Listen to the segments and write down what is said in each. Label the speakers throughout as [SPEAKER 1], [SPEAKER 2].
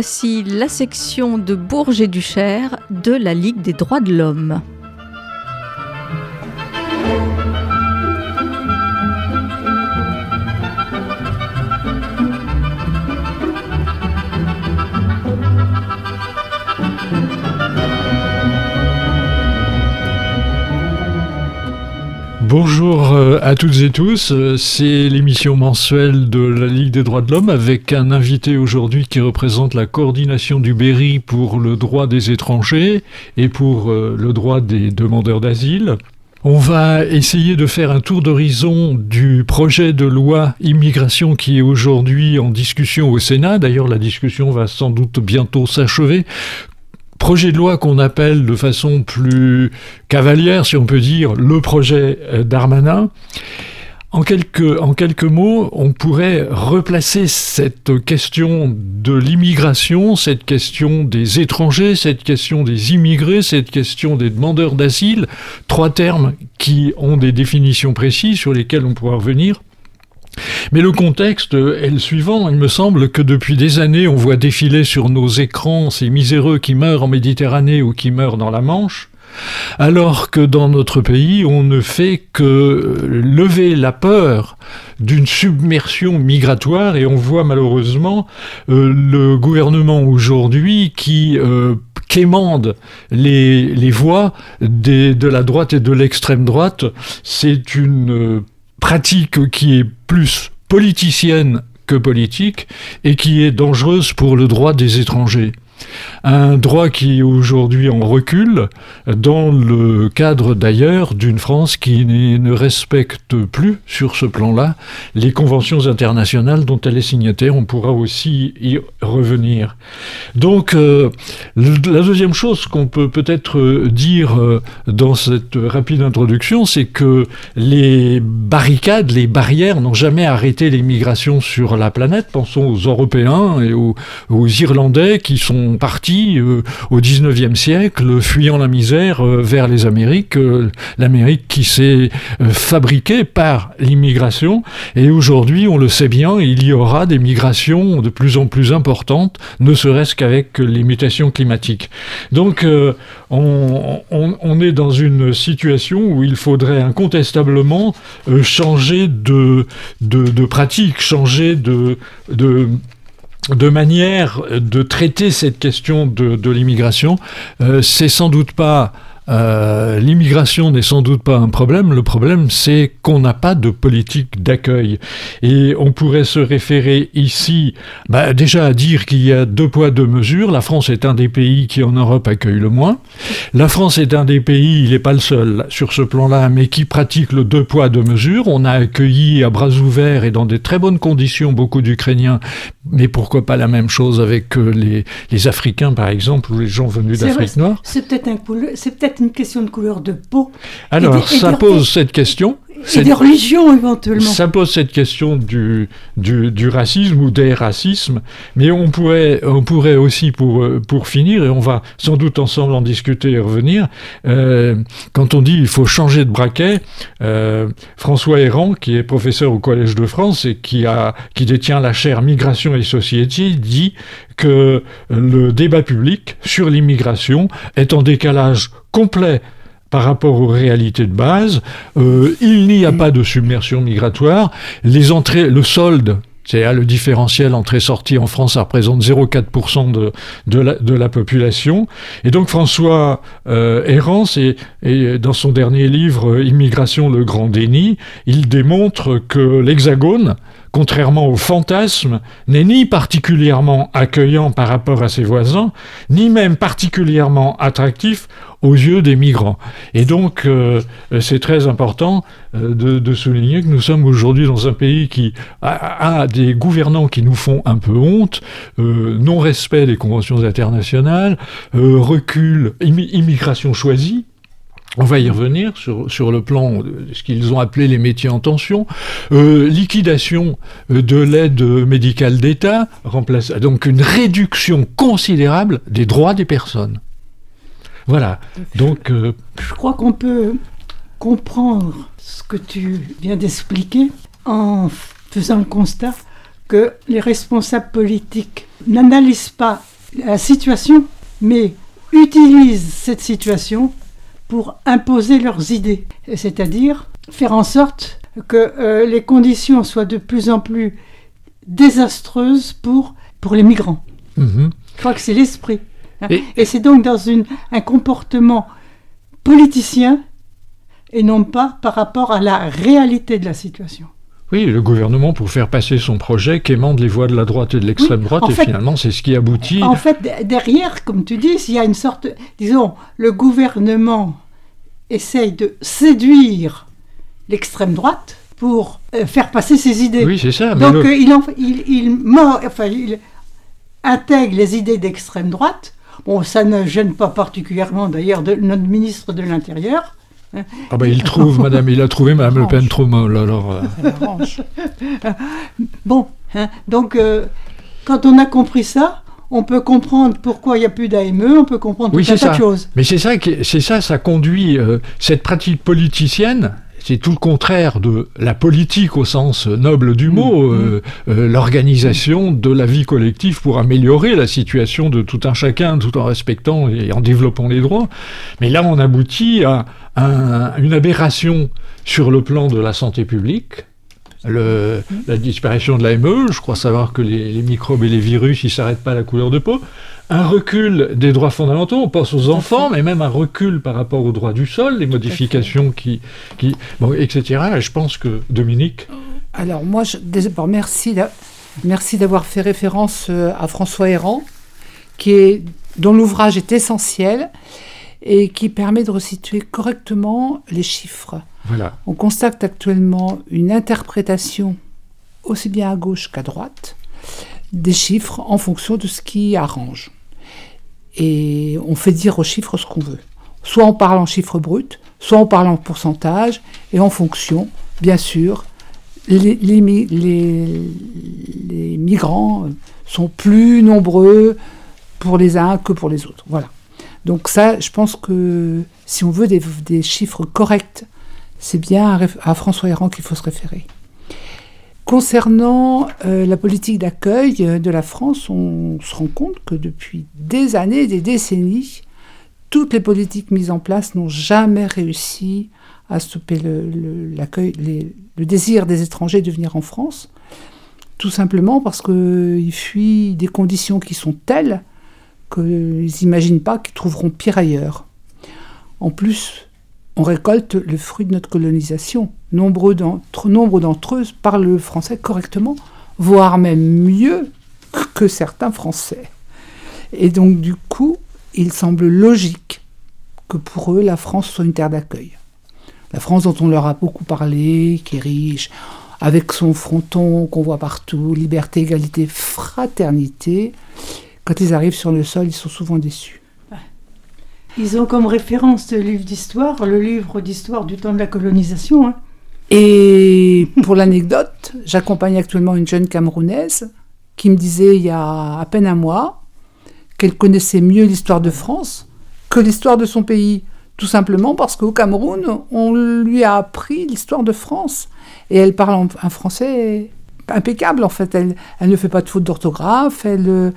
[SPEAKER 1] Voici la section de Bourges et du Cher de la Ligue des droits de l'homme.
[SPEAKER 2] À toutes et tous, euh, c'est l'émission mensuelle de la Ligue des droits de l'homme avec un invité aujourd'hui qui représente la coordination du Berry pour le droit des étrangers et pour euh, le droit des demandeurs d'asile. On va essayer de faire un tour d'horizon du projet de loi immigration qui est aujourd'hui en discussion au Sénat. D'ailleurs, la discussion va sans doute bientôt s'achever projet de loi qu'on appelle de façon plus cavalière, si on peut dire, le projet euh, Darmanin. En quelques, en quelques mots, on pourrait replacer cette question de l'immigration, cette question des étrangers, cette question des immigrés, cette question des demandeurs d'asile, trois termes qui ont des définitions précises sur lesquelles on pourra revenir. Mais le contexte est le suivant. Il me semble que depuis des années, on voit défiler sur nos écrans ces miséreux qui meurent en Méditerranée ou qui meurent dans la Manche, alors que dans notre pays, on ne fait que lever la peur d'une submersion migratoire et on voit malheureusement euh, le gouvernement aujourd'hui qui euh, quémande les, voix de la droite et de l'extrême droite. C'est une euh, pratique qui est plus politicienne que politique et qui est dangereuse pour le droit des étrangers. Un droit qui aujourd'hui en recul, dans le cadre d'ailleurs d'une France qui ne respecte plus sur ce plan-là les conventions internationales dont elle est signataire. On pourra aussi y revenir. Donc, euh, la deuxième chose qu'on peut peut-être dire euh, dans cette rapide introduction, c'est que les barricades, les barrières n'ont jamais arrêté l'immigration sur la planète. Pensons aux Européens et aux Irlandais qui sont partis euh, au 19e siècle, fuyant la misère euh, vers les Amériques, euh, l'Amérique qui s'est fabriquée par l'immigration. Et aujourd'hui, on le sait bien, il y aura des migrations de plus en plus importantes, ne serait-ce qu'avec les mutations climatiques. Donc, on, on, est dans une situation où il faudrait incontestablement changer de, de, de pratique, changer de, de de manière de traiter cette question de, l'immigration, euh, c'est sans doute pas euh, l'immigration n'est sans doute pas un problème. Le problème, c'est qu'on n'a pas de politique d'accueil. Et on pourrait se référer ici, bah, déjà à dire qu'il y a deux poids, deux mesures. La France est un des pays qui en Europe accueille le moins. La France est un des pays, il n'est pas le seul sur ce plan-là, mais qui pratique le deux poids, deux mesures. On a accueilli à bras ouverts et dans des très bonnes conditions beaucoup d'Ukrainiens, mais pourquoi pas la même chose avec euh, les, les Africains, par exemple, ou les gens venus d'Afrique noire?
[SPEAKER 3] C'est peut-être un, peut une question de couleur de peau.
[SPEAKER 2] Alors, ça pose cette question.
[SPEAKER 3] Et des religions éventuellement.
[SPEAKER 2] Ça pose cette question du, du, racisme ou des racismes, mais on pourrait, on pourrait aussi, pour, pour finir, et on va sans doute ensemble en discuter et revenir, euh, quand on dit il faut changer de braquet, euh, François Héran, qui est professeur au Collège de France et qui, a, qui détient la chaire Migration et Société, dit que le débat public sur l'immigration est en décalage complet par rapport aux réalités de base. Euh, il n'y a pas de submersion migratoire. Les entrées, le solde c'est le différentiel entrée-sortie en France, ça représente 0,4% de, la, population. Et donc François euh, Errance, dans son dernier livre Immigration, le grand déni, il démontre que l'Hexagone, contrairement au fantasme, n'est ni particulièrement accueillant par rapport à ses voisins, ni même particulièrement attractif aux yeux des migrants. Et donc, euh, c'est très important euh, de, souligner que nous sommes aujourd'hui dans un pays qui a, des gouvernants qui nous font un peu honte, euh, non-respect des conventions internationales, recul, immigration choisie, on va y revenir sur, sur le plan de ce qu'ils ont appelé les métiers en tension. Euh, liquidation euh, de l'aide médicale d'État, donc une réduction considérable des droits des personnes. Voilà. Donc,
[SPEAKER 3] euh, je crois qu'on peut comprendre ce que tu viens d'expliquer en faisant le constat que les responsables politiques n'analysent pas la situation, mais utilisent cette situation pour imposer leurs idées, c'est-à-dire faire en sorte que euh, les conditions soient de plus en plus désastreuses pour, pour les migrants.
[SPEAKER 2] Mhm.
[SPEAKER 3] Je crois que c'est l'esprit. hein.
[SPEAKER 2] Et-
[SPEAKER 3] Et, c'est donc dans une, un comportement politicien et non pas par rapport à la réalité de la situation.
[SPEAKER 2] Oui, le gouvernement, pour faire passer son projet, quémande les voix de la droite et de l'extrême droite, et
[SPEAKER 3] fait-
[SPEAKER 2] finalement, c'est ce qui aboutit.
[SPEAKER 3] En fait, de- derrière, comme tu dis, il y a une sorte, disons, le gouvernement essaye de séduire l'extrême droite pour euh, faire passer ses idées.
[SPEAKER 2] Oui, c'est ça. Mais
[SPEAKER 3] Donc
[SPEAKER 2] le-
[SPEAKER 3] euh, il, en- il, il mord- enfin, il intègre les idées d'extrême droite. Bon, ça ne gêne pas particulièrement d'ailleurs notre ministre de l'Intérieur.
[SPEAKER 2] Ah ben, il trouve, madame, il a trouvé Madame Le Pen trop molle, alors... euh.
[SPEAKER 3] Bon, hein, donc euh, quand on a compris ça, on peut comprendre pourquoi il n'y a plus d'AME, on peut comprendre
[SPEAKER 2] Oui,
[SPEAKER 3] tout un
[SPEAKER 2] c'est
[SPEAKER 3] tas de
[SPEAKER 2] ça.
[SPEAKER 3] choses.
[SPEAKER 2] Mais c'est ça, c'est ça, ça conduit euh, cette pratique politicienne. C'est tout le contraire de la politique au sens noble du mot, euh, euh, l'organisation de la vie collective pour améliorer la situation de tout un chacun, tout en respectant et en développant les droits. Mais là, on aboutit à, un- une aberration sur le plan de la santé publique. Le- la disparition de l'AME, je crois savoir que les, les microbes et les virus, ils s'arrêtent pas à la couleur de peau. Un recul des droits fondamentaux, on pense aux enfants, mais même un recul par rapport aux droits du sol, les modifications qui, qui bon, etc. Et je pense que Dominique,
[SPEAKER 4] Alors moi, je, d'abord, merci, merci d'avoir fait référence euh, à François Héran, qui est, dont l'ouvrage est essentiel et qui permet de resituer correctement les chiffres. On constate actuellement une interprétation aussi bien à gauche qu'à droite des chiffres en fonction de ce qui arrange. Et on fait dire aux chiffres ce qu'on veut. Soit on parle en chiffres bruts, soit on parle en pourcentage, et en fonction, bien sûr, les, les mi- les- les migrants sont plus nombreux pour les uns que pour les autres. Voilà. Donc ça, je pense que si on veut des chiffres corrects, c'est bien à, François Héran qu'il faut se référer. Concernant euh, la politique d'accueil euh, de la France, on se rend compte que depuis des années, des décennies, toutes les politiques mises en place n'ont jamais réussi à stopper le désir des étrangers de venir en France, tout simplement parce qu'ils fuient des conditions qui sont telles qu'ils n'imaginent pas qu'ils trouveront pire ailleurs. En plus, on récolte le fruit de notre colonisation. Nombreux d'entre, nombre d'entre eux parlent le français correctement, voire même mieux que certains Français. Et donc, du coup, il semble logique que pour eux, la France soit une terre d'accueil. La France dont on leur a beaucoup parlé, qui est riche, avec son fronton qu'on voit partout, liberté, égalité, fraternité. Quand ils arrivent sur le sol, ils sont souvent déçus.
[SPEAKER 3] Ils ont comme référence le livre d'histoire, le livre d'histoire du temps de la colonisation. hein.
[SPEAKER 4] Et pour l'anecdote, j'accompagne actuellement une jeune Camerounaise qui me disait il y a à peine un mois qu'elle connaissait mieux l'histoire de France que l'histoire de son pays. Tout simplement parce qu'au Cameroun, on lui a appris l'histoire de France. Et elle parle un français impeccable en fait. Elle, ne fait pas de faute d'orthographe, elle,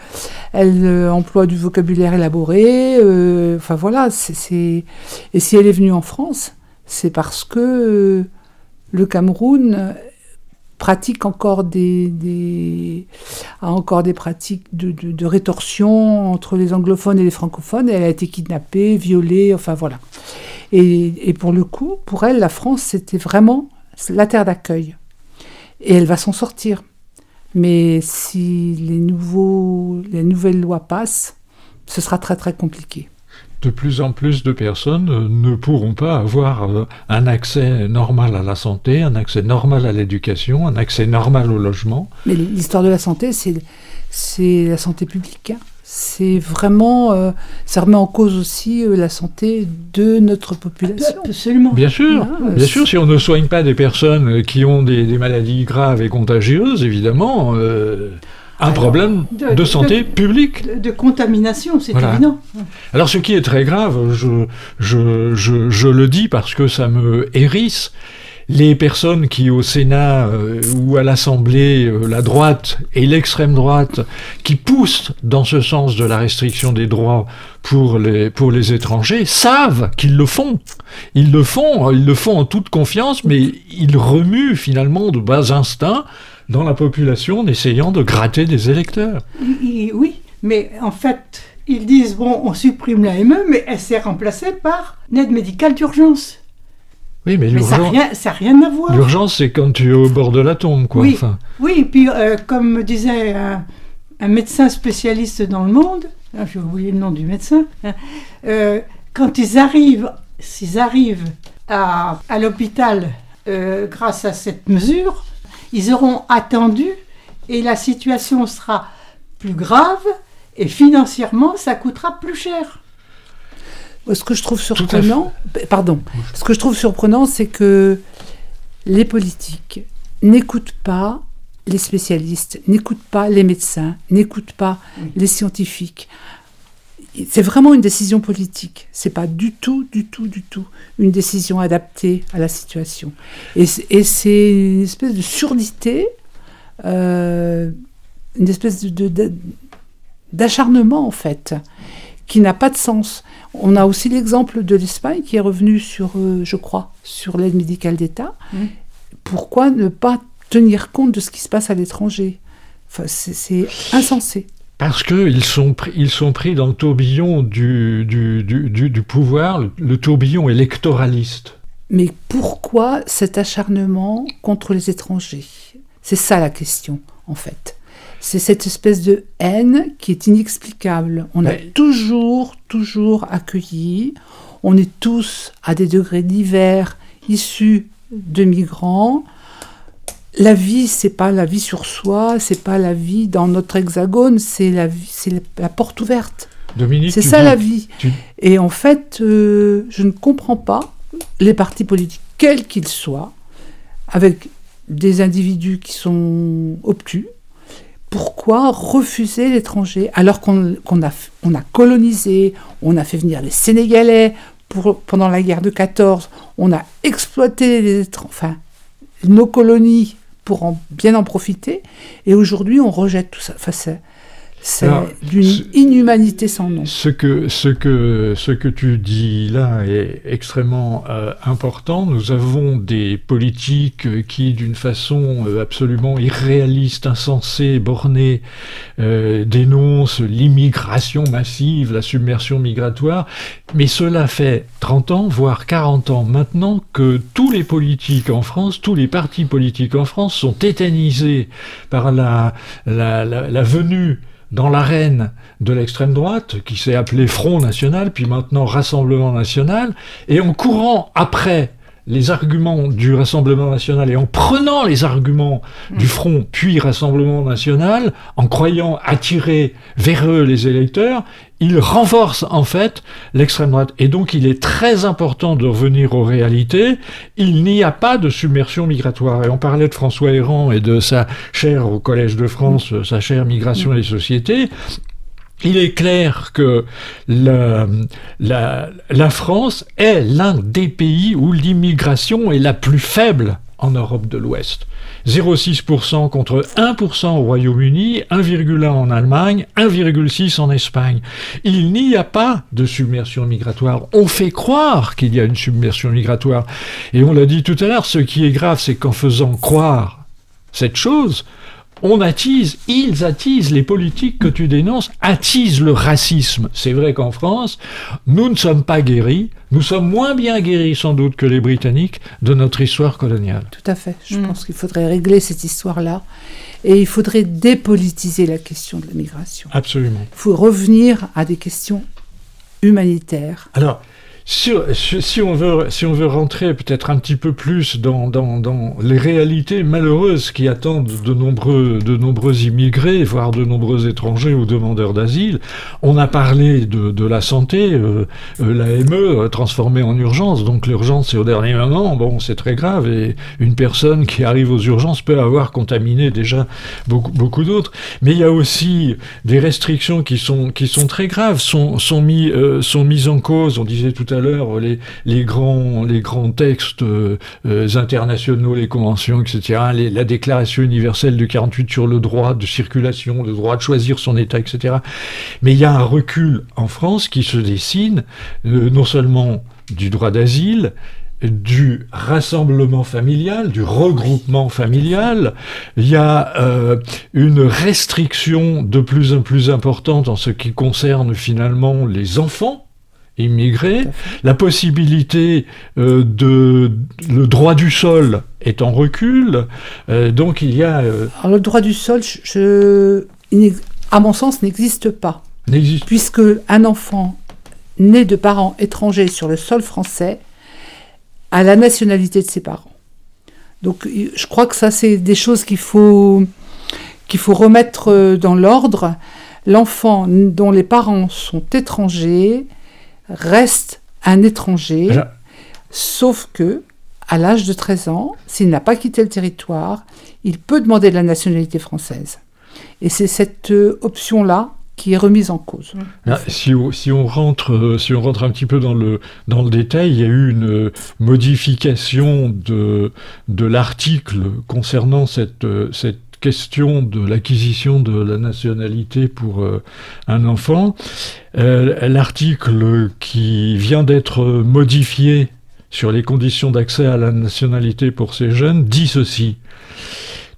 [SPEAKER 4] euh, emploie du vocabulaire élaboré. euh, enfin voilà. Et si elle est venue en France, c'est parce que euh, le Cameroun pratique encore des, a encore des pratiques de rétorsion entre les anglophones et les francophones. Elle a été kidnappée, violée, enfin voilà. Et, et pour le coup, pour elle, la France, c'était vraiment la terre d'accueil. Et elle va s'en sortir. Mais si les, nouveaux, les nouvelles lois passent, ce sera très très compliqué.
[SPEAKER 2] de plus en plus de personnes euh, ne pourront pas avoir euh, un accès normal à la santé, un accès normal à l'éducation, un accès normal au logement.
[SPEAKER 4] Mais l'histoire de la santé, c'est c'est la santé publique. hein. C'est vraiment, euh, ça remet en cause aussi euh, la santé de notre population.
[SPEAKER 3] Absolument.
[SPEAKER 2] Bien sûr,
[SPEAKER 4] Ah,
[SPEAKER 2] bien sûr, si on ne soigne pas des personnes qui ont des, des maladies graves et contagieuses, évidemment, euh, un
[SPEAKER 4] Alors,
[SPEAKER 2] problème
[SPEAKER 3] de-
[SPEAKER 2] de,
[SPEAKER 3] de-
[SPEAKER 2] santé publique.
[SPEAKER 3] De, de contamination, c'est
[SPEAKER 2] Voilà.
[SPEAKER 3] évident.
[SPEAKER 2] Alors ce qui est très grave, je, je, je, je le dis parce que ça me hérisse, les personnes qui au Sénat euh, ou à l'Assemblée, euh, la droite et l'extrême droite, qui poussent dans ce sens de la restriction des droits pour les, pour les étrangers, savent qu'ils le font. Ils le font, ils le font en toute confiance, mais ils remuent finalement de bas instincts dans la population en essayant de gratter des électeurs.
[SPEAKER 3] Oui, mais en fait, ils disent, bon, on supprime la ME, mais elle s'est remplacée par une aide médicale d'urgence.
[SPEAKER 2] Oui, mais,
[SPEAKER 3] Mais ça n'a
[SPEAKER 2] l'urgence,
[SPEAKER 3] rien, à voir.
[SPEAKER 2] l'urgence, c'est quand tu es au bord de la tombe, quoi.
[SPEAKER 3] Oui.
[SPEAKER 2] Enfin,
[SPEAKER 3] Oui, et puis euh, comme me disait un, un médecin spécialiste dans le monde, ah, j'ai oublié le nom du médecin, hein, euh, quand ils arrivent, s'ils arrivent à, à l'hôpital euh, grâce à cette mesure, ils auront attendu et la situation sera plus grave et financièrement ça coûtera plus cher.
[SPEAKER 4] Ce que je trouve surprenant, pardon, ce que je trouve surprenant, c'est que les politiques n'écoutent pas les spécialistes, n'écoutent pas les médecins, n'écoutent pas
[SPEAKER 3] Oui.
[SPEAKER 4] les scientifiques. C'est vraiment une décision politique. C'est pas du tout, du tout, du tout une décision adaptée à la situation. Et, c'est une espèce de surdité, euh, une espèce de- d'acharnement en fait, qui n'a pas de sens. On a aussi l'exemple de l'Espagne qui est revenu sur, euh, je crois, sur l'aide médicale d'État.
[SPEAKER 3] Mm.
[SPEAKER 4] Pourquoi ne pas tenir compte de ce qui se passe à l'étranger? Enfin, c'est, c'est insensé.
[SPEAKER 2] Parce qu'ils sont, pris- ils sont pris dans le tourbillon du, du, du, du- du pouvoir, le, le tourbillon électoraliste.
[SPEAKER 4] Mais pourquoi cet acharnement contre les étrangers? C'est ça la question, en fait. C'est cette espèce de haine qui est inexplicable. On a
[SPEAKER 2] Mais-
[SPEAKER 4] toujours, toujours accueilli. On est tous à des degrés divers, issus de migrants. La vie, c'est pas la vie sur soi, c'est pas la vie dans notre hexagone, c'est la vie, c'est la- porte ouverte.
[SPEAKER 2] Dominique,
[SPEAKER 4] C'est ça
[SPEAKER 2] dis-
[SPEAKER 4] la vie.
[SPEAKER 2] tu-
[SPEAKER 4] Et en fait, euh, je ne comprends pas les partis politiques, quels qu'ils soient, avec des individus qui sont obtus, pourquoi refuser l'étranger alors qu'on a, colonisé, on a fait venir les Sénégalais pendant la guerre de 14, on a exploité les nos colonies pour en, bien en profiter, et aujourd'hui on rejette tout ça. C'est d'une inhumanité sans nom.
[SPEAKER 2] Ce que, ce, que, ce que tu dis là est extrêmement euh, important. Nous avons des politiques qui, d'une façon euh, absolument irréaliste, insensée, bornée, euh, dénoncent l'immigration massive, la submersion migratoire. Mais cela fait 30 ans, voire 40 ans maintenant que tous les politiques en France, tous les partis politiques en France sont tétanisés par la, la, la, la venue dans l'arène de l'extrême droite, qui s'est appelé Front National, puis maintenant Rassemblement National, et en courant après les arguments du Rassemblement National et en prenant les arguments du Front puis Rassemblement National, en croyant attirer vers eux les électeurs, ils renforcent en fait l'extrême droite. Et donc il est très important de revenir aux réalités. Il n'y a pas de submersion migratoire. Et on parlait de François Héran et de sa chaire au Collège de France, sa chaire Migration et Société. Il est clair que la, France est l'un des pays où l'immigration est la plus faible en Europe de l'Ouest. 0,6% contre 1% au Royaume-Uni, 1,1 en Allemagne, 1,6 en Espagne. Il n'y a pas de submersion migratoire. On fait croire qu'il y a une submersion migratoire. Et on l'a dit tout à l'heure, ce qui est grave, c'est qu'en faisant croire cette chose, on attise, ils attisent, les politiques que tu dénonces attisent le racisme. C'est vrai qu'en France, nous ne sommes pas guéris, nous sommes moins bien guéris sans doute que les Britanniques de notre histoire coloniale.
[SPEAKER 4] Tout à fait. Je
[SPEAKER 3] Mm.
[SPEAKER 4] pense qu'il faudrait régler cette histoire-là. Et il faudrait dépolitiser la question de la migration.
[SPEAKER 2] Absolument.
[SPEAKER 4] Il faut revenir à des questions humanitaires.
[SPEAKER 2] Alors, si, on veut, si on veut rentrer peut-être un petit peu plus dans, dans, dans les réalités malheureuses qui attendent de nombreux, de nombreux immigrés, voire de nombreux étrangers ou demandeurs d'asile, on a parlé de, de la santé, euh, euh, la ME euh, transformée en urgence, donc l'urgence c'est au dernier moment, bon c'est très grave, et une personne qui arrive aux urgences peut avoir contaminé déjà beaucoup, beaucoup d'autres, mais il y a aussi des restrictions qui sont, qui sont très graves, sont, sont, mis, euh, sont mises en cause, on disait tout à l'heure les, les, grands, les grands textes euh, internationaux, les conventions, etc., la Déclaration universelle de 48 sur le droit de circulation, le droit de choisir son État, etc. Mais il y a un recul en France qui se dessine, non seulement du droit d'asile, du rassemblement familial, du regroupement familial. Il y a euh, une restriction de plus en plus importante en ce qui concerne finalement les enfants immigrés. La possibilité euh, de le droit du sol est en recul. Euh, donc il y a.
[SPEAKER 4] Alors, le droit du sol, je, à mon sens, n'existe pas.
[SPEAKER 2] N'existe.
[SPEAKER 4] Puisque un enfant né de parents étrangers sur le sol français à la nationalité de ses parents. Donc je crois que ça, c'est des choses qu'il faut, qu'il faut remettre euh, dans l'ordre. L'enfant dont les parents sont étrangers reste un étranger, sauf que à l'âge de 13 ans, s'il n'a pas quitté le territoire, il peut demander la nationalité française. Et c'est cette euh, option-là qui est remise en cause.
[SPEAKER 2] Ah, si, si, on rentre, euh, si on rentre un petit peu dans le, dans le détail, il y a eu une euh, modification de, de l'article concernant cette, cette question de l'acquisition de la nationalité pour un enfant. L'article qui vient d'être modifié sur les conditions d'accès à la nationalité pour ces jeunes dit ceci.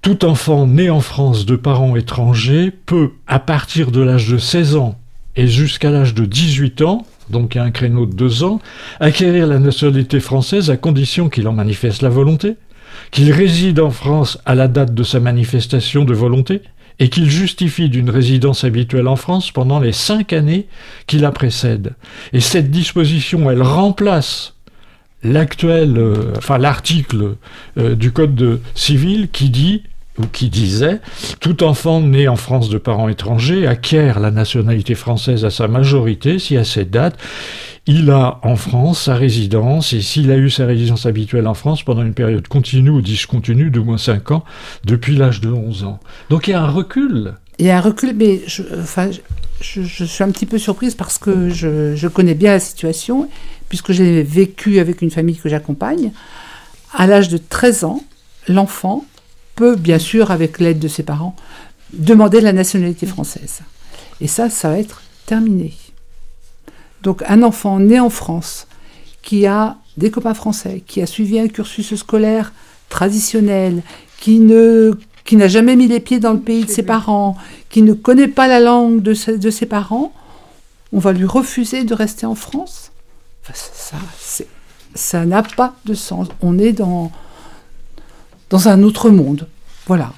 [SPEAKER 2] Tout enfant né en France de parents étrangers peut, à partir de l'âge de 16 ans et jusqu'à l'âge de 18 ans, donc à un créneau de 2 ans, acquérir la nationalité française à condition qu'il en manifeste la volonté, qu'il réside en France à la date de sa manifestation de volonté, et qu'il justifie d'une résidence habituelle en France pendant les cinq années qui la précèdent. Et cette disposition, elle remplace l'actuel, euh, enfin l'article euh, du Code civil qui dit ou qui disait Tout enfant né en France de parents étrangers acquiert la nationalité française à sa majorité si à cette date il a en France sa résidence et s'il a eu sa résidence habituelle en France pendant une période continue ou discontinue de moins 5 ans depuis l'âge de 11 ans. Donc il y a un recul.
[SPEAKER 4] Il y a un recul, mais je, suis un petit peu surprise parce que je, je connais bien la situation, puisque j'ai vécu avec une famille que j'accompagne. À l'âge de 13 ans, l'enfant peut, bien sûr, avec l'aide de ses parents, demander la nationalité française. Et ça, ça va être terminé. Donc un enfant né en France, qui a des copains français, qui a suivi un cursus scolaire traditionnel, qui ne qui n'a jamais mis les pieds dans le pays de ses parents, qui ne connaît pas la langue de, de ses parents, on va lui refuser de rester en France Ça, ça n'a pas de sens. On est dans, dans un autre monde. Voilà.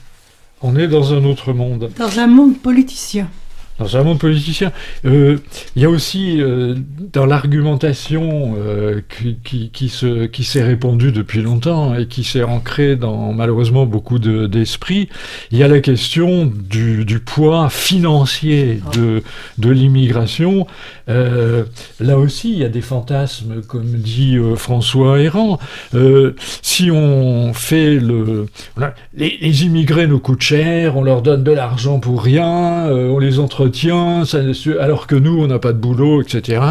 [SPEAKER 2] On est dans un autre monde.
[SPEAKER 3] Dans un monde politicien
[SPEAKER 2] dans un monde politicien. Euh, il y a aussi euh, dans l'argumentation euh, qui, qui, se, qui s'est répandue depuis longtemps et qui s'est ancrée dans malheureusement beaucoup d'esprits, il y a la question du, poids financier de, l'immigration. là aussi, il y a des fantasmes, comme dit François Héran. si on fait le... Les, les, immigrés nous coûtent cher, on leur donne de l'argent pour rien, on les entre alors que nous, on n'a pas de boulot, etc.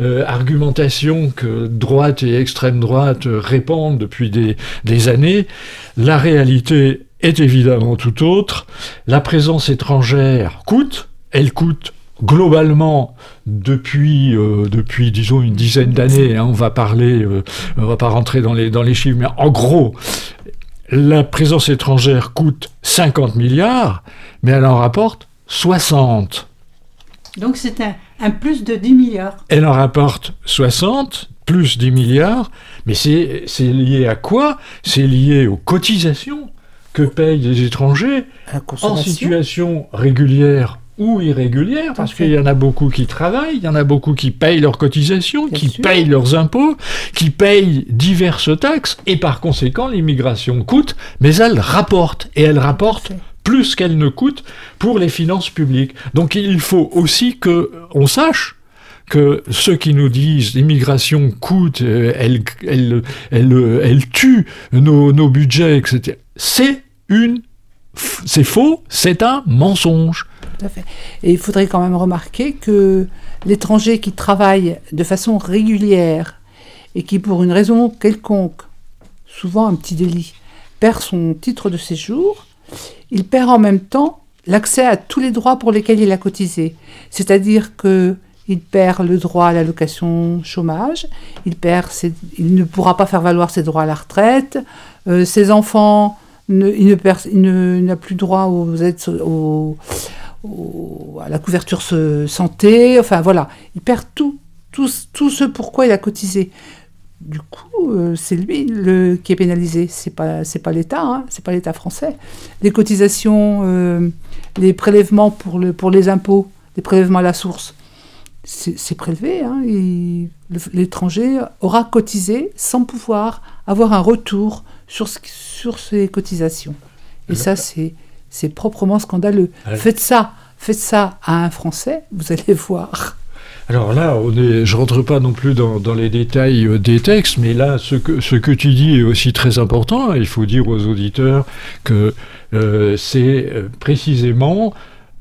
[SPEAKER 2] Euh, argumentation que droite et extrême droite répandent depuis des, des années. La réalité est évidemment tout autre. La présence étrangère coûte, elle coûte globalement depuis euh, depuis disons une dizaine d'années hein, on va parler euh, on va pas rentrer dans les dans les chiffres mais en gros la présence étrangère coûte 50 milliards mais elle en rapporte 60.
[SPEAKER 3] Donc c'est un, plus de 10 milliards.
[SPEAKER 2] Elle en rapporte 60, plus 10 milliards, mais c'est lié à quoi? C'est lié aux cotisations que payent les étrangers en situation régulière ou irrégulière, parce qu'il y en a beaucoup qui travaillent, il y en a beaucoup qui payent leurs cotisations, qui payent leurs impôts, qui payent diverses taxes, et par conséquent l'immigration coûte, mais elle rapporte, et elle rapporte plus qu'elle ne coûte pour les finances publiques. Donc il faut aussi que on sache que ceux qui nous disent l'immigration coûte, euh, elle, elle, elle, elle tue nos, nos budgets, etc., c'est une, c'est faux, c'est un mensonge.
[SPEAKER 4] Tout à fait. Et il faudrait quand même remarquer que l'étranger qui travaille de façon régulière et qui, pour une raison quelconque, souvent un petit délit, perd son titre de séjour, il perd en même temps l'accès à tous les droits pour lesquels il a cotisé. C'est-à-dire que il perd le droit à l'allocation chômage, il, perd il ne pourra pas faire valoir ses droits à la retraite, euh, ses enfants, il n'a plus droit aux aides, à la couverture santé, enfin voilà, il perd tout, tout, tout ce pourquoi il a cotisé. Du coup, euh, c'est lui le, qui est pénalisé, c'est pas c'est pas l'État, hein, c'est pas l'État français. Les cotisations, euh, les prélèvements pour le pour les impôts, les prélèvements à la source, c'est prélevé. Hein, L'étranger aura cotisé sans pouvoir avoir un retour sur, sur ses cotisations. Et ça, c'est proprement scandaleux. Faites ça, faites ça à un Français, vous allez voir.
[SPEAKER 2] Alors là, on est, je ne rentre pas non plus dans, dans, les détails euh, des textes, mais là, ce que, ce que tu dis est aussi très important. Il faut dire aux auditeurs que euh, c'est euh, précisément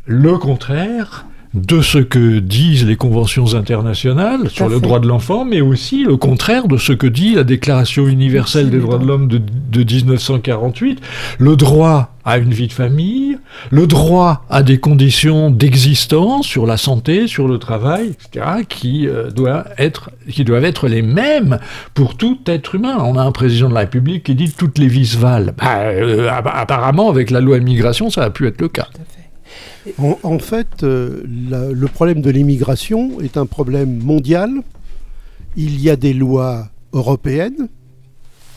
[SPEAKER 2] le contraire de ce que disent les conventions internationales sur le droit de l'enfant, mais aussi le contraire de ce que dit la Déclaration universelle des droits de l'homme de, 1948, le droit à une vie de famille, le droit à des conditions d'existence sur la santé, sur le travail, etc., qui, euh, doit être, qui doivent être les mêmes pour tout être humain. On a un président de la République qui dit toutes les vies valent. Bah, euh, apparemment, avec la loi immigration, ça a pu être le cas.
[SPEAKER 5] En, fait, euh, le problème de l'immigration est un problème mondial. Il y a des lois européennes.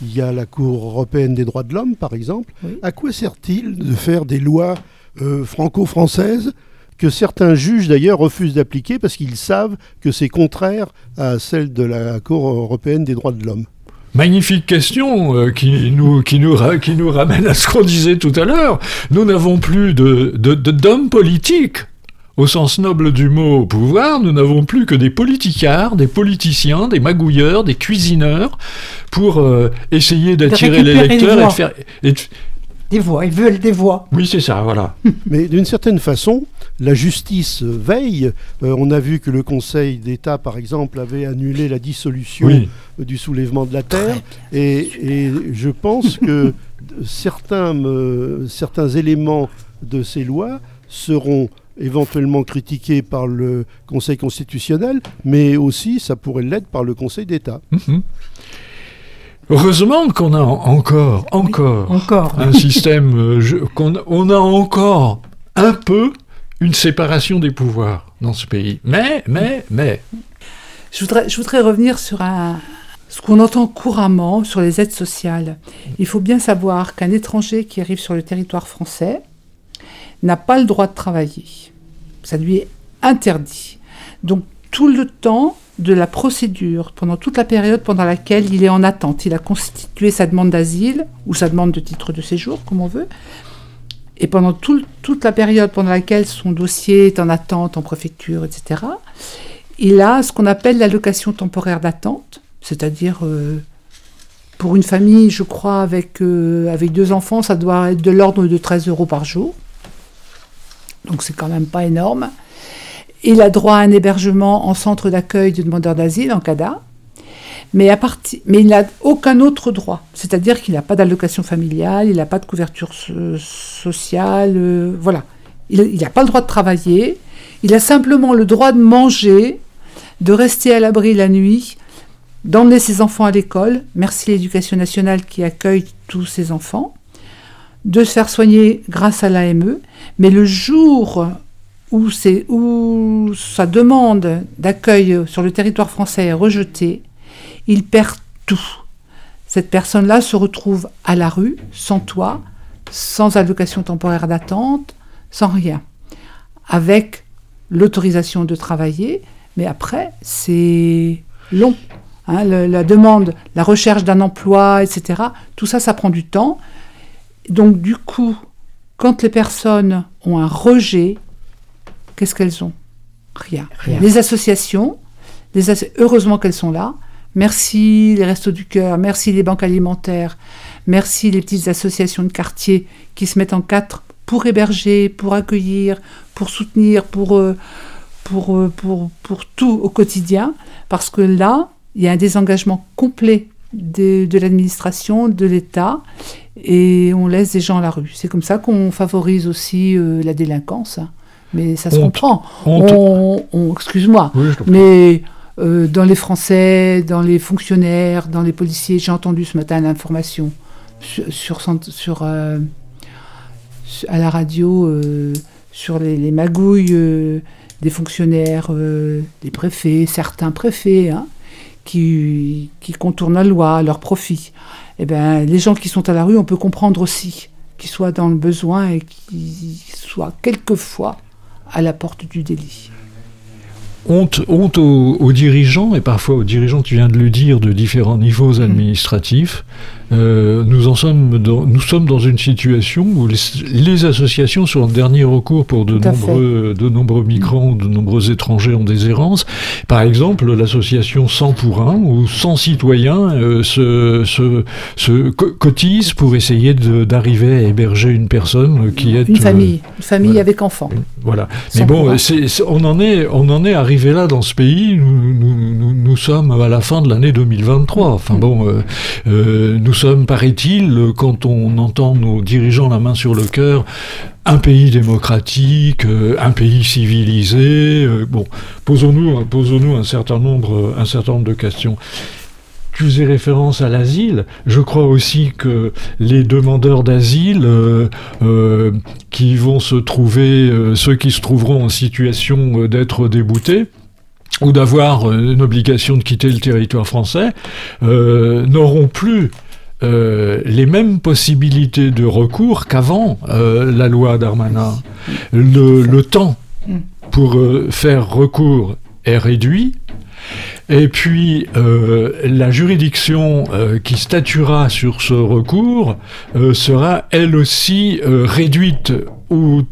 [SPEAKER 5] Il y a la Cour européenne des droits de l'homme, par exemple. À quoi sert-il de faire des lois euh, franco-françaises que certains juges d'ailleurs refusent d'appliquer parce qu'ils savent que c'est contraire à celle de la Cour européenne des droits de l'homme?
[SPEAKER 2] Magnifique question euh, qui, nous, qui, nous, qui nous ramène à ce qu'on disait tout à l'heure. Nous n'avons plus de, d'hommes politiques. Au sens noble du mot pouvoir, nous n'avons plus que des politicards, des politiciens, des magouilleurs, des cuisineurs pour euh, essayer d'attirer les lecteurs et de faire.
[SPEAKER 3] Des voix, ils veulent des voix.
[SPEAKER 2] Oui, c'est ça, voilà.
[SPEAKER 5] Mais d'une certaine façon, la justice veille. Euh, on a vu que le Conseil d'État, par exemple, avait annulé la dissolution du soulèvement de la Terre. Et, je pense que certains, certains éléments de ces lois seront éventuellement critiqués par le Conseil constitutionnel, mais aussi, ça pourrait l'être, par le Conseil d'État. Mhm.
[SPEAKER 2] Heureusement qu'on a encore, encore, encore. un système, euh, qu'on on a encore un peu une séparation des pouvoirs dans ce pays. Mais, mais, mais.
[SPEAKER 4] Je voudrais, je voudrais revenir sur un, ce qu'on entend couramment sur les aides sociales. Il faut bien savoir qu'un étranger qui arrive sur le territoire français n'a pas le droit de travailler. Ça lui est interdit. Donc tout le temps, de la procédure pendant toute la période pendant laquelle il est en attente. Il a constitué sa demande d'asile ou sa demande de titre de séjour, comme on veut. Et pendant toute la période pendant laquelle son dossier est en attente en préfecture, etc., il a ce qu'on appelle l'allocation temporaire d'attente, c'est-à-dire euh, pour une famille, je crois, avec, euh, avec deux enfants, ça doit être de l'ordre de 13 euros par jour. Donc c'est quand même pas énorme. Il a droit à un hébergement en centre d'accueil de demandeurs d'asile, en CADA, mais il n'a aucun autre droit. C'est-à-dire qu'il n'a pas d'allocation familiale, il n'a pas de couverture sociale, euh, voilà. Il n'a pas le droit de travailler, il a simplement le droit de manger, de rester à l'abri la nuit, d'emmener ses enfants à l'école, merci l'éducation nationale qui accueille tous ses enfants, de se faire soigner grâce à l'AME, mais le jour où, où sa demande d'accueil sur le territoire français est rejetée, il perd tout. Cette personne-là se retrouve à la rue, sans toit, sans allocation temporaire d'attente, sans rien, avec l'autorisation de travailler, mais après, c'est long. Hein, la demande, la recherche d'un emploi, etc., tout ça, ça prend du temps. Donc du coup, quand les personnes ont un rejet, qu'est-ce qu'elles ont? Rien. Les associations, heureusement qu'elles sont là. Merci les Restos du Cœur, merci les banques alimentaires, merci les petites associations de quartier qui se mettent en quatre pour héberger, pour accueillir, pour soutenir, pour, euh, pour, euh, pour, pour tout au quotidien, parce que là, il y a un désengagement complet de, de l'administration, de l'État, et on laisse des gens à la rue. C'est comme ça qu'on favorise aussi euh, la délinquance. hein. Mais ça se
[SPEAKER 2] Honte.
[SPEAKER 4] comprend. On, on- excuse-moi,
[SPEAKER 2] Oui,
[SPEAKER 4] mais euh, dans les Français, dans les fonctionnaires, dans les policiers, j'ai entendu ce matin l'information sur, sur, euh, à la radio euh, sur les, les magouilles des fonctionnaires, des préfets, certains préfets, hein, qui, qui contournent la loi à leur profit. Eh ben, les gens qui sont à la rue, on peut comprendre aussi qu'ils soient dans le besoin et qu'ils soient quelquefois à la porte du délit.
[SPEAKER 2] Honte, honte aux, aux dirigeants, et parfois aux dirigeants, tu viens de le dire, de différents niveaux administratifs. Euh, nous, en sommes dans, nous sommes dans une situation où les, les associations sont le dernier recours pour de
[SPEAKER 4] Tout
[SPEAKER 2] nombreux, de nombreux migrants, de nombreux étrangers en déshérence. Par exemple, l'association 100 pour 1 ou 100 citoyens euh, se, se, se co- cotisent pour essayer d'arriver à héberger une personne qui est...
[SPEAKER 4] Une
[SPEAKER 2] euh,
[SPEAKER 4] famille, une famille
[SPEAKER 2] voilà.
[SPEAKER 4] avec enfants.
[SPEAKER 2] voilà. Mais bon, on, en est, on en est arrivé là dans ce pays. Nous, nous, nous, nous sommes à la fin de l'année 2023. Enfin bon, euh, nous sommes, paraît-il, quand on entend nos dirigeants la main sur le cœur, un pays démocratique, euh, un pays civilisé. euh, bon, posons-nous posons un certain nombre, un certain nombre de questions. Tu faisais référence à l'asile. Je crois aussi que les demandeurs d'asile euh, qui vont se trouver, ceux qui se trouveront en situation d'être déboutés, ou d'avoir une obligation de quitter le territoire français, n'auront plus euh, les mêmes possibilités de recours qu'avant euh, la loi Darmanin. Le, le temps pour euh, faire recours est réduit. Et puis, euh, la juridiction euh, qui statuera sur ce recours euh, sera elle aussi réduite ou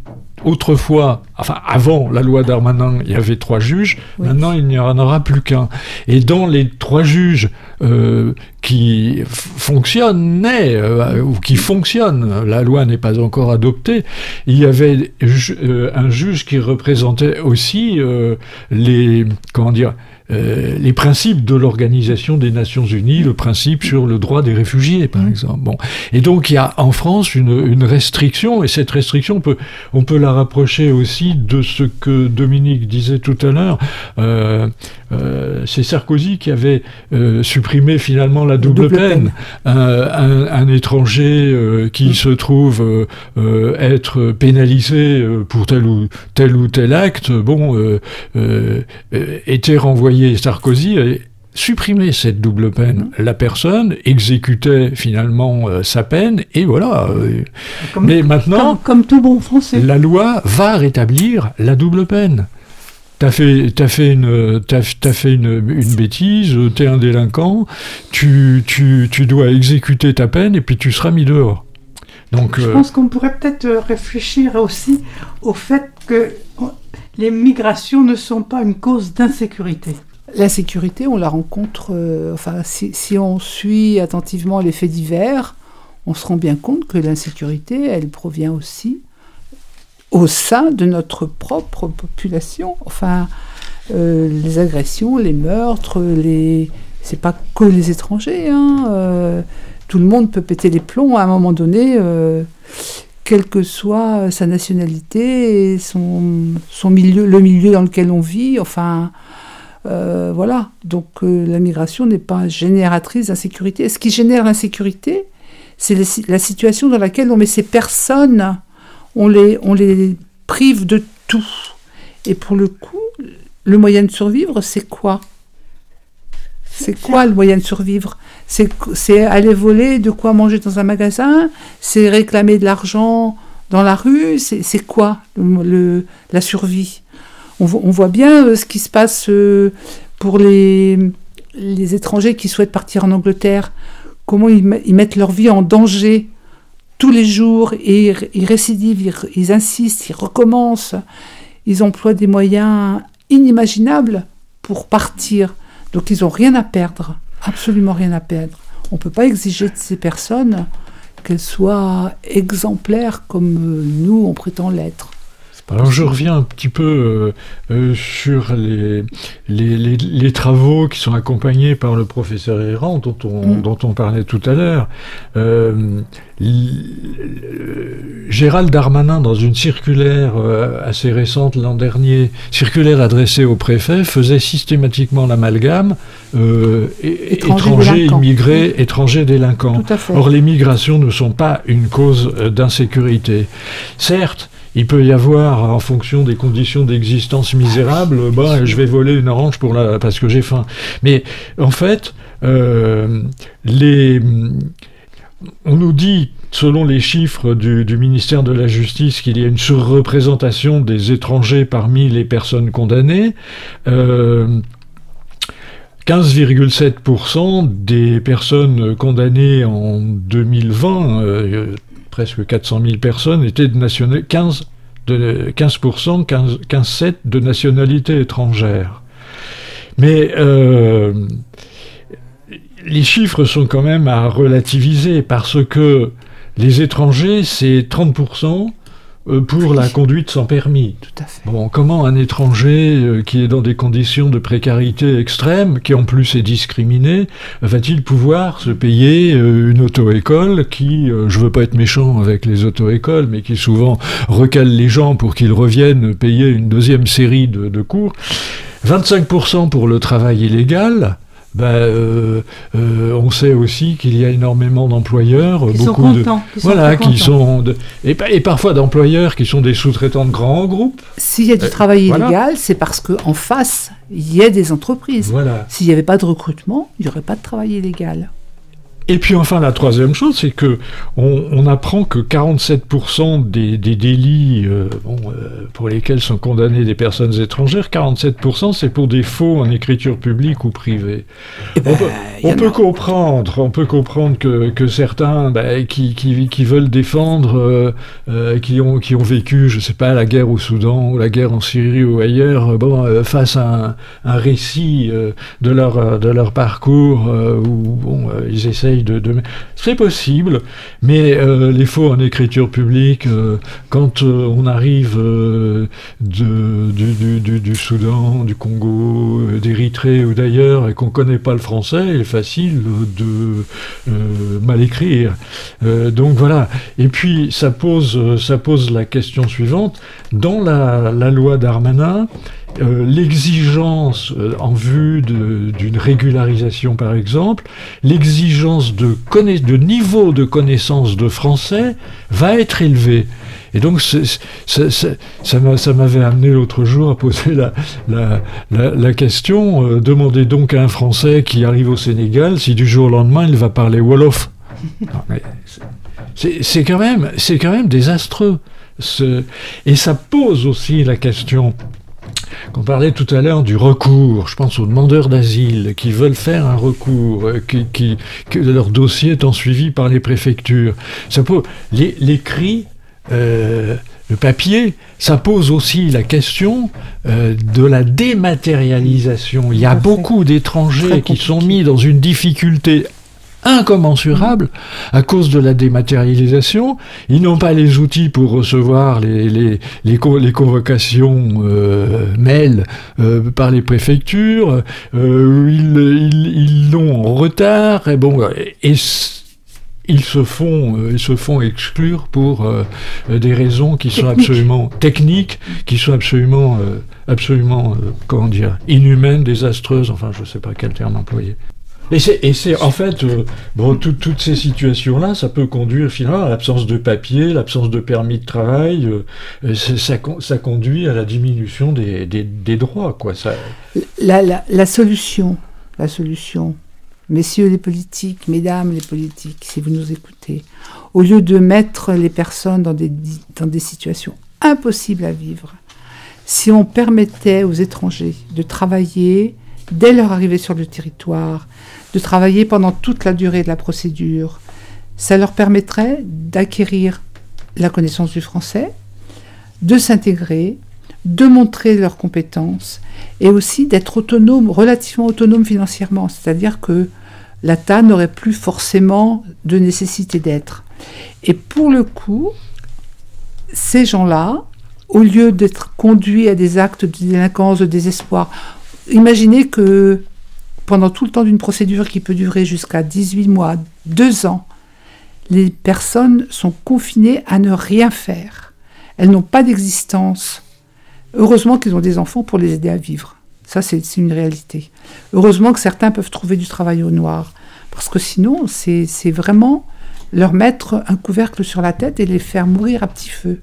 [SPEAKER 2] autrefois, enfin avant la loi Darmanin, il y avait trois juges,
[SPEAKER 4] Oui.
[SPEAKER 2] maintenant il n'y en aura plus qu'un. Et dans les trois juges euh, qui fonctionnaient, euh, ou qui fonctionnent, la loi n'est pas encore adoptée, il y avait ju- euh, un juge qui représentait aussi les, comment dire, euh, les principes de l'Organisation des Nations Unies, le principe sur le droit des réfugiés, par exemple. Bon. Et donc il y a en France une, une restriction, et cette restriction, on peut, on peut la rapprocher aussi de ce que Dominique disait tout à l'heure. Euh, euh, C'est Sarkozy qui avait supprimé finalement la double,
[SPEAKER 4] double
[SPEAKER 2] peine.
[SPEAKER 4] peine.
[SPEAKER 2] Un, étranger qui se trouve être pénalisé pour tel ou tel ou tel acte, bon, euh, euh, renvoyé. Sarkozy a supprimé cette double peine. La personne exécutait finalement euh, sa peine et voilà. euh,
[SPEAKER 3] Comme,
[SPEAKER 2] mais maintenant,
[SPEAKER 3] comme, comme tout bon français.
[SPEAKER 2] la loi va rétablir la double peine. T'as fait, t'as fait, une, t'as, t'as fait une, une bêtise, t'es un délinquant, tu, tu, tu dois exécuter ta peine et puis tu seras mis dehors. Donc,
[SPEAKER 3] Je
[SPEAKER 2] euh,
[SPEAKER 3] pense qu'on pourrait peut-être réfléchir aussi au fait que les migrations ne sont pas une cause d'insécurité.
[SPEAKER 4] L'insécurité, on la rencontre, euh, enfin, si, on suit attentivement les faits divers, on se rend bien compte que l'insécurité, elle provient aussi au sein de notre propre population. Enfin, euh, les agressions, les meurtres, les... c'est pas que les étrangers. hein, euh, tout le monde peut péter les plombs à un moment donné, quelle que soit sa nationalité, son, milieu, le milieu dans lequel on vit. Enfin, euh, voilà. Donc euh, la migration n'est pas génératrice d'insécurité. Ce qui génère l'insécurité, c'est la situation dans laquelle on met ces personnes, on les, on les prive de tout. Et pour le coup, le moyen de survivre, c'est quoi? C'est quoi le moyen de survivre C'est aller voler de quoi manger dans un magasin C'est réclamer de l'argent dans la rue C'est quoi le- la survie? On, vo- on voit bien euh, ce qui se passe euh, pour les, étrangers qui souhaitent partir en Angleterre, comment ils, me- ils mettent leur vie en danger tous les jours et ils, récidivent, ils insistent, ils recommencent, ils emploient des moyens inimaginables pour partir. Donc ils n'ont rien à perdre, absolument rien à perdre. On ne peut pas exiger de ces personnes qu'elle soit exemplaire comme euh, nous, on prétend l'être.
[SPEAKER 2] Alors je reviens un petit peu euh, euh, sur les, les, les, les, travaux qui sont accompagnés par le professeur Errand dont on,
[SPEAKER 4] Mm.
[SPEAKER 2] dont on parlait tout à l'heure. Euh, Gérald Darmanin, dans une circulaire euh, assez récente l'an dernier, circulaire adressée au préfet, faisait systématiquement l'amalgame euh,
[SPEAKER 4] Étrangers
[SPEAKER 2] immigrés, étrangers délinquants. Or, les migrations ne sont pas une cause euh, d'insécurité. Certes, il peut y avoir, en fonction des conditions d'existence misérables, euh, bah, je vais voler une orange pour la, parce que j'ai faim. Mais en fait, euh, les, on nous dit, selon les chiffres du, du ministère de la Justice, qu'il y a une surreprésentation des étrangers parmi les personnes condamnées. Euh, 15,7% des personnes condamnées en 2020, euh, presque 400 000 personnes, étaient de nationalité 15, de, 15%, 15, 15,7 de nationalité étrangère. Mais euh, les chiffres sont quand même à relativiser parce que les étrangers, c'est 30% euh, pour la conduite sans permis.
[SPEAKER 4] Tout à fait.
[SPEAKER 2] Bon, comment un étranger euh, qui est dans des conditions de précarité extrême, qui en plus est discriminé, va-t-il pouvoir se payer euh, une auto-école qui, euh, je veux pas être méchant avec les auto-écoles, mais qui souvent recale les gens pour qu'ils reviennent payer une deuxième série de, de cours? 25% pour le travail illégal. Ben, euh, euh, on sait aussi qu'il y a énormément d'employeurs,
[SPEAKER 3] Qui sont
[SPEAKER 2] beaucoup de
[SPEAKER 3] contents. qui sont
[SPEAKER 2] voilà, qui
[SPEAKER 3] contents.
[SPEAKER 2] sont de- et, pa- et parfois d'employeurs qui sont des sous-traitants de grands groupes.
[SPEAKER 4] S'il y a du
[SPEAKER 2] Euh,
[SPEAKER 4] travail
[SPEAKER 2] voilà.
[SPEAKER 4] illégal, c'est parce qu'en face, il y a des entreprises.
[SPEAKER 2] Voilà.
[SPEAKER 4] S'il n'y avait pas de recrutement, il n'y aurait pas de travail illégal.
[SPEAKER 2] Et puis enfin, la troisième chose, c'est que on, on apprend que 47% des, des délits euh, bon, euh, pour lesquels sont condamnées des personnes étrangères, 47% c'est pour des faux en écriture publique ou privée.
[SPEAKER 4] Eh ben,
[SPEAKER 2] On peut, on comprendre, on peut comprendre que, que certains bah, qui, qui, qui veulent défendre, euh, qui, ont, qui ont vécu, je sais pas, la guerre au Soudan ou la guerre en Syrie ou ailleurs, bon, euh, fassent un, un récit de, leur, de leur parcours où bon, ils essayent C'est possible, mais euh, les faux en écriture publique, euh, quand euh, on arrive du, Soudan, du Congo, d'Érythrée ou d'ailleurs, et qu'on ne connaît pas le français, il est facile de mal écrire. Donc voilà. Et puis ça pose, ça pose la question suivante. Dans la, la loi Darmanin, euh, l'exigence euh, en vue d'une régularisation par exemple, l'exigence de, niveau de connaissance de français va être élevée. Et donc, ça m'a- ça m'avait amené l'autre jour à poser la, la, la, la question, euh, demandez donc à un Français qui arrive au Sénégal si du jour au lendemain il va parler Wolof. C'est- quand, même- quand même désastreux. Ce- Et ça pose aussi la question qu'on parlait tout à l'heure du recours. Je pense aux demandeurs d'asile qui veulent faire un recours, euh, qui, qui- que leur dossier étant suivi par les préfectures. Ça pose les, les cris, euh, le papier, ça pose aussi la question euh, de la dématérialisation. Il y a beaucoup d'étrangers qui sont mis dans une difficulté incommensurable à cause de la dématérialisation. Ils n'ont pas les outils pour recevoir les, les, les, co- les convocations euh, mail euh, par les préfectures. Euh, ils l'ont en retard. Et bon, et, ils se font, euh, ils se font exclure pour euh, des raisons qui sont absolument techniques, qui sont absolument, euh, absolument, euh, comment dire, inhumaines, désastreuses. Enfin, je ne sais pas quel terme employer. Et c'est, en fait, euh, toutes ces situations-là, ça peut conduire finalement à l'absence de papier, l'absence de permis de travail, euh, ça, con- ça conduit à la diminution des, droits, quoi.
[SPEAKER 4] La, solution, la solution, messieurs les politiques, mesdames les politiques, si vous nous écoutez, au lieu de mettre les personnes dans des situations impossibles à vivre, si on permettait aux étrangers de travailler dès leur arrivée sur le territoire, de travailler pendant toute la durée de la procédure, ça leur permettrait d'acquérir la connaissance du français, de s'intégrer, de montrer leurs compétences et aussi d'être autonome, relativement autonome financièrement. C'est-à-dire que l'ATA n'aurait plus forcément de nécessité d'être. Et pour le coup, ces gens-là, au lieu d'être conduits à des actes de délinquance, de désespoir, imaginez que pendant tout le temps d'une procédure qui peut durer jusqu'à 18 mois, 2 ans, les personnes sont confinées à ne rien faire. Elles n'ont pas d'existence. Heureusement qu'ils ont des enfants pour les aider à vivre. Ça, c'est une réalité. Heureusement que certains peuvent trouver du travail au noir. Parce que sinon, c'est vraiment leur mettre un couvercle sur la tête et les faire mourir à petit feu.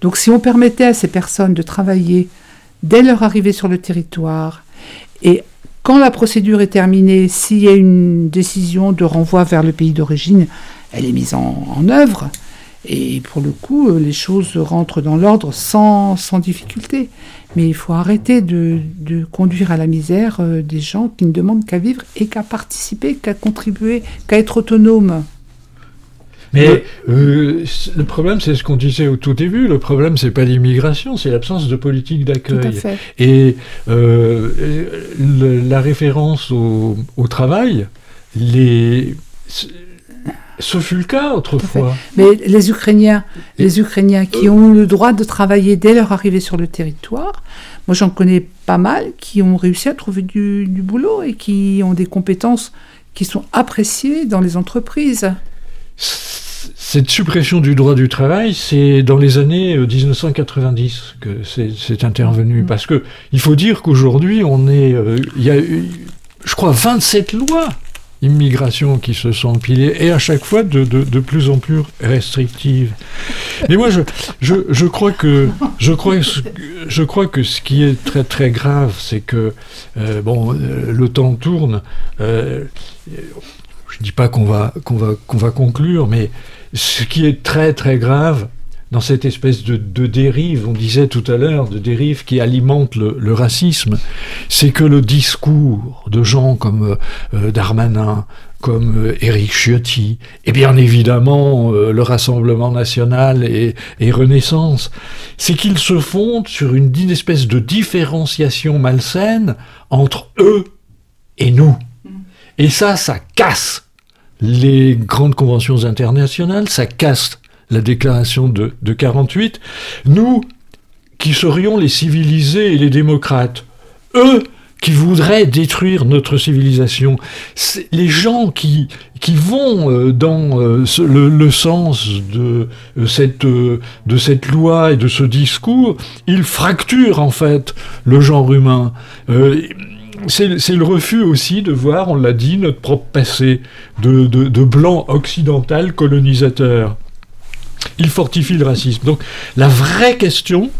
[SPEAKER 4] Donc si on permettait à ces personnes de travailler dès leur arrivée sur le territoire et quand la procédure est terminée, s'il y a une décision de renvoi vers le pays d'origine, elle est mise en, œuvre. Et pour le coup, les choses rentrent dans l'ordre sans, sans, difficulté. Mais il faut arrêter de, de conduire à la misère euh, des gens qui ne demandent qu'à vivre et qu'à participer, qu'à contribuer, qu'à être autonomes.
[SPEAKER 2] Mais euh, le problème, c'est ce qu'on disait au tout début. Le problème, c'est pas l'immigration, c'est l'absence de politique d'accueil. Et euh, la référence au, travail, les ce fut le cas autrefois.
[SPEAKER 4] Mais les Ukrainiens, les Ukrainiens qui ont eu le droit de travailler dès leur arrivée sur le territoire, moi j'en connais pas mal qui ont réussi à trouver du, du, boulot et qui ont des compétences qui sont appréciées dans les entreprises
[SPEAKER 2] cette suppression du droit du travail, c'est dans les années 1990 euh, que c'est intervenu. Mm. Parce que il faut dire qu'aujourd'hui, on est, euh, il y a, je crois, 27 lois immigration qui se sont empilées et à chaque fois de, de, plus en plus restrictives. Mais moi, je, je, je, crois que je crois, je crois que ce qui est très très grave, c'est que euh, bon, le temps tourne. Je dis pas qu'on va conclure, mais ce qui est très très grave dans cette espèce de, dérive, on disait tout à l'heure, de dérive qui alimente le, racisme, c'est que le discours de gens comme euh, Darmanin, comme euh, Éric Ciotti, et bien évidemment euh, le Rassemblement national et, Renaissance, c'est qu'ils se fondent sur une espèce de différenciation malsaine entre eux et nous. Et ça, ça casse les grandes conventions internationales, ça casse la déclaration de, de 48. Nous, qui serions les civilisés et les démocrates, eux qui voudraient détruire notre civilisation, les gens qui, qui vont euh, dans euh, le, sens de, euh, cette, de cette loi et de ce discours, ils fracturent en fait le genre humain c'est le refus aussi de voir, on l'a dit, notre propre passé de, blanc occidental colonisateur. Il fortifie le racisme. Donc la vraie question,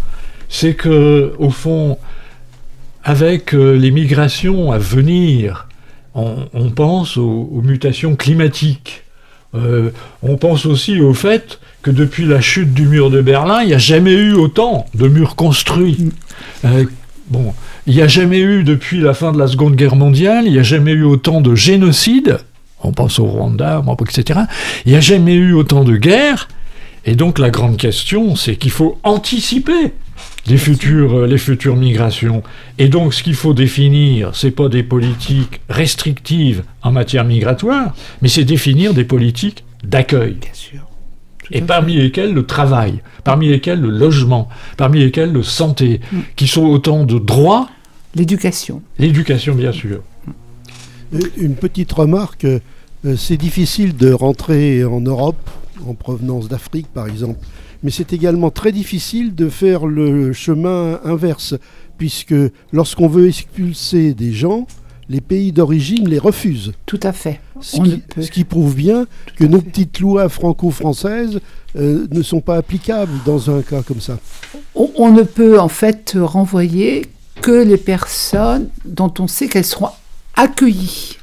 [SPEAKER 2] c'est que, au fond, avec euh, les migrations à venir, on, pense aux, mutations climatiques. Euh, on pense aussi au fait que depuis la chute du mur de Berlin, il n'y a jamais eu autant de murs construits. Euh, bon, il n'y a jamais eu, depuis la fin de la Seconde Guerre mondiale, il n'y a jamais eu autant de génocides, on pense au Rwanda, etc. Il n'y a jamais eu autant de guerres. Et donc la grande question, c'est qu'il faut anticiper les futures, euh, les futures migrations. Et donc ce qu'il faut définir, c'est pas des politiques restrictives en matière migratoire, mais c'est définir des politiques d'accueil. Bien sûr et parmi lesquels le travail, parmi lesquels le logement, parmi lesquels le santé, mm. qui sont autant de droits.
[SPEAKER 4] L'éducation.
[SPEAKER 2] L'éducation, bien sûr.
[SPEAKER 5] Euh, une petite remarque, euh, c'est difficile de rentrer en Europe, en provenance d'Afrique par exemple, mais c'est également très difficile de faire le chemin inverse, puisque lorsqu'on veut expulser des gens, les pays d'origine les refusent.
[SPEAKER 4] Tout à fait.
[SPEAKER 5] Ce, qui, prouve bien que nos petites lois franco-françaises euh, ne sont pas applicables dans un cas comme ça.
[SPEAKER 4] On, ne peut en fait renvoyer que les personnes dont on sait qu'elles seront accueillies.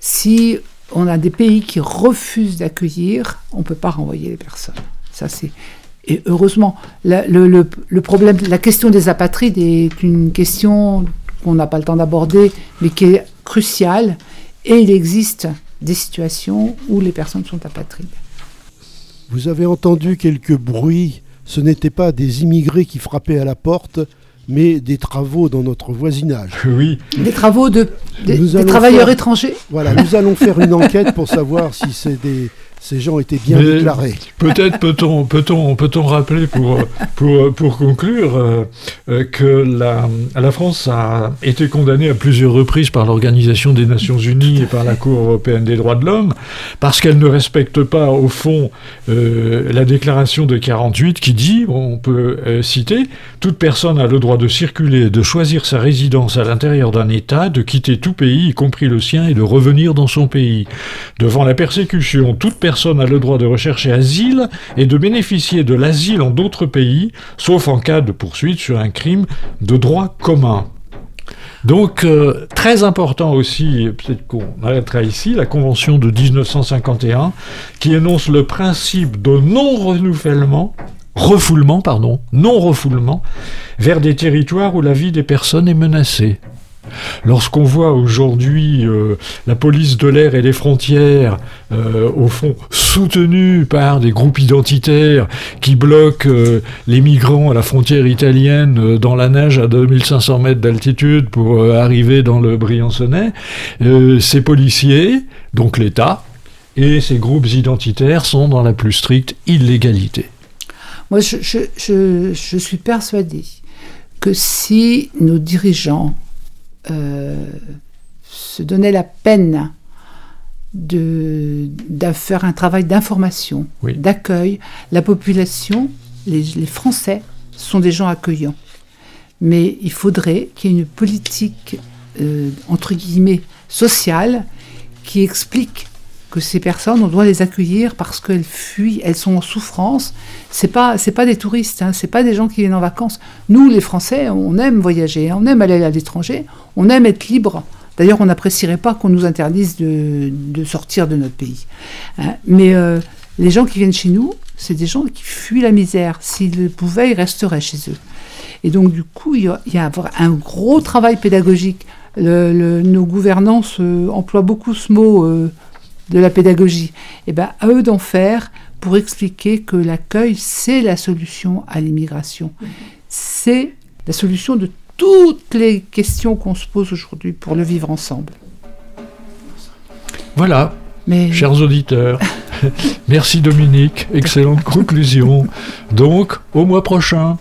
[SPEAKER 4] Si on a des pays qui refusent d'accueillir, on ne peut pas renvoyer les personnes. Ça, c'est et heureusement, le, le, problème, la question des apatrides est une question qu'on n'a pas le temps d'aborder, mais qui est crucial. Et il existe des situations où les personnes sont apatrides.
[SPEAKER 5] Vous avez entendu quelques bruits. Ce n'étaient pas des immigrés qui frappaient à la porte, mais des travaux dans notre voisinage.
[SPEAKER 2] Oui.
[SPEAKER 4] Des travaux de des, travailleurs étrangers.
[SPEAKER 5] Voilà, nous allons faire une enquête pour savoir si c'est des, ces gens étaient bien
[SPEAKER 2] Mais
[SPEAKER 5] déclarés.
[SPEAKER 2] Peut-être peut-on peut-on peut-on rappeler pour pour pour conclure euh, euh, que la la France a été condamnée à plusieurs reprises par l'Organisation des Nations Unies et par la Cour européenne des droits de l'homme parce qu'elle ne respecte pas au fond euh, la déclaration de 48 qui dit on peut euh, citer toute personne a le droit de circuler, de choisir sa résidence à l'intérieur d'un État, de quitter tout pays y compris le sien et de revenir dans son pays. Devant la persécution, toute personne a le droit de rechercher asile et de bénéficier de l'asile en d'autres pays, sauf en cas de poursuite sur un crime de droit commun. Donc, euh, très important aussi, peut-être qu'on arrêtera ici, la Convention de 1951, qui énonce le principe de non-renouvellement, refoulement, pardon, non-refoulement, vers des territoires où la vie des personnes est menacée. Lorsqu'on voit aujourd'hui euh, la police de l'air et des frontières, euh, au fond, soutenue par des groupes identitaires qui bloquent euh, les migrants à la frontière italienne dans la neige à 2500 mètres d'altitude pour arriver dans le Briançonnais, ces policiers, donc l'État, et ces groupes identitaires sont dans la plus stricte illégalité.
[SPEAKER 4] Moi, je, je, suis persuadée que si nos dirigeants se donnaient la peine de, de faire un travail d'information,
[SPEAKER 2] Oui.
[SPEAKER 4] d'accueil, la population, les, les Français sont des gens accueillants. Mais il faudrait qu'il y ait une politique, euh, entre guillemets, sociale qui explique ces personnes, on doit les accueillir parce qu'elles fuient, elles sont en souffrance. C'est pas, c'est pas des touristes, hein, c'est pas des gens qui viennent en vacances. Nous, les Français, on aime voyager, hein, on aime aller à l'étranger, on aime être libre. D'ailleurs, on n'apprécierait pas qu'on nous interdise de, sortir de notre pays. hein. Mais euh, les gens qui viennent chez nous, c'est des gens qui fuient la misère. S'ils pouvaient, ils resteraient chez eux. Et donc, du coup, il y a, un gros travail pédagogique. Nos gouvernances euh, emploient beaucoup ce mot euh, de la pédagogie. Et bien, à eux d'en faire pour expliquer que l'accueil, c'est la solution à l'immigration. C'est la solution de toutes les questions qu'on se pose aujourd'hui pour le vivre ensemble.
[SPEAKER 2] Voilà,
[SPEAKER 4] Mais
[SPEAKER 2] chers auditeurs. Merci Dominique, excellente conclusion. Donc, au mois prochain.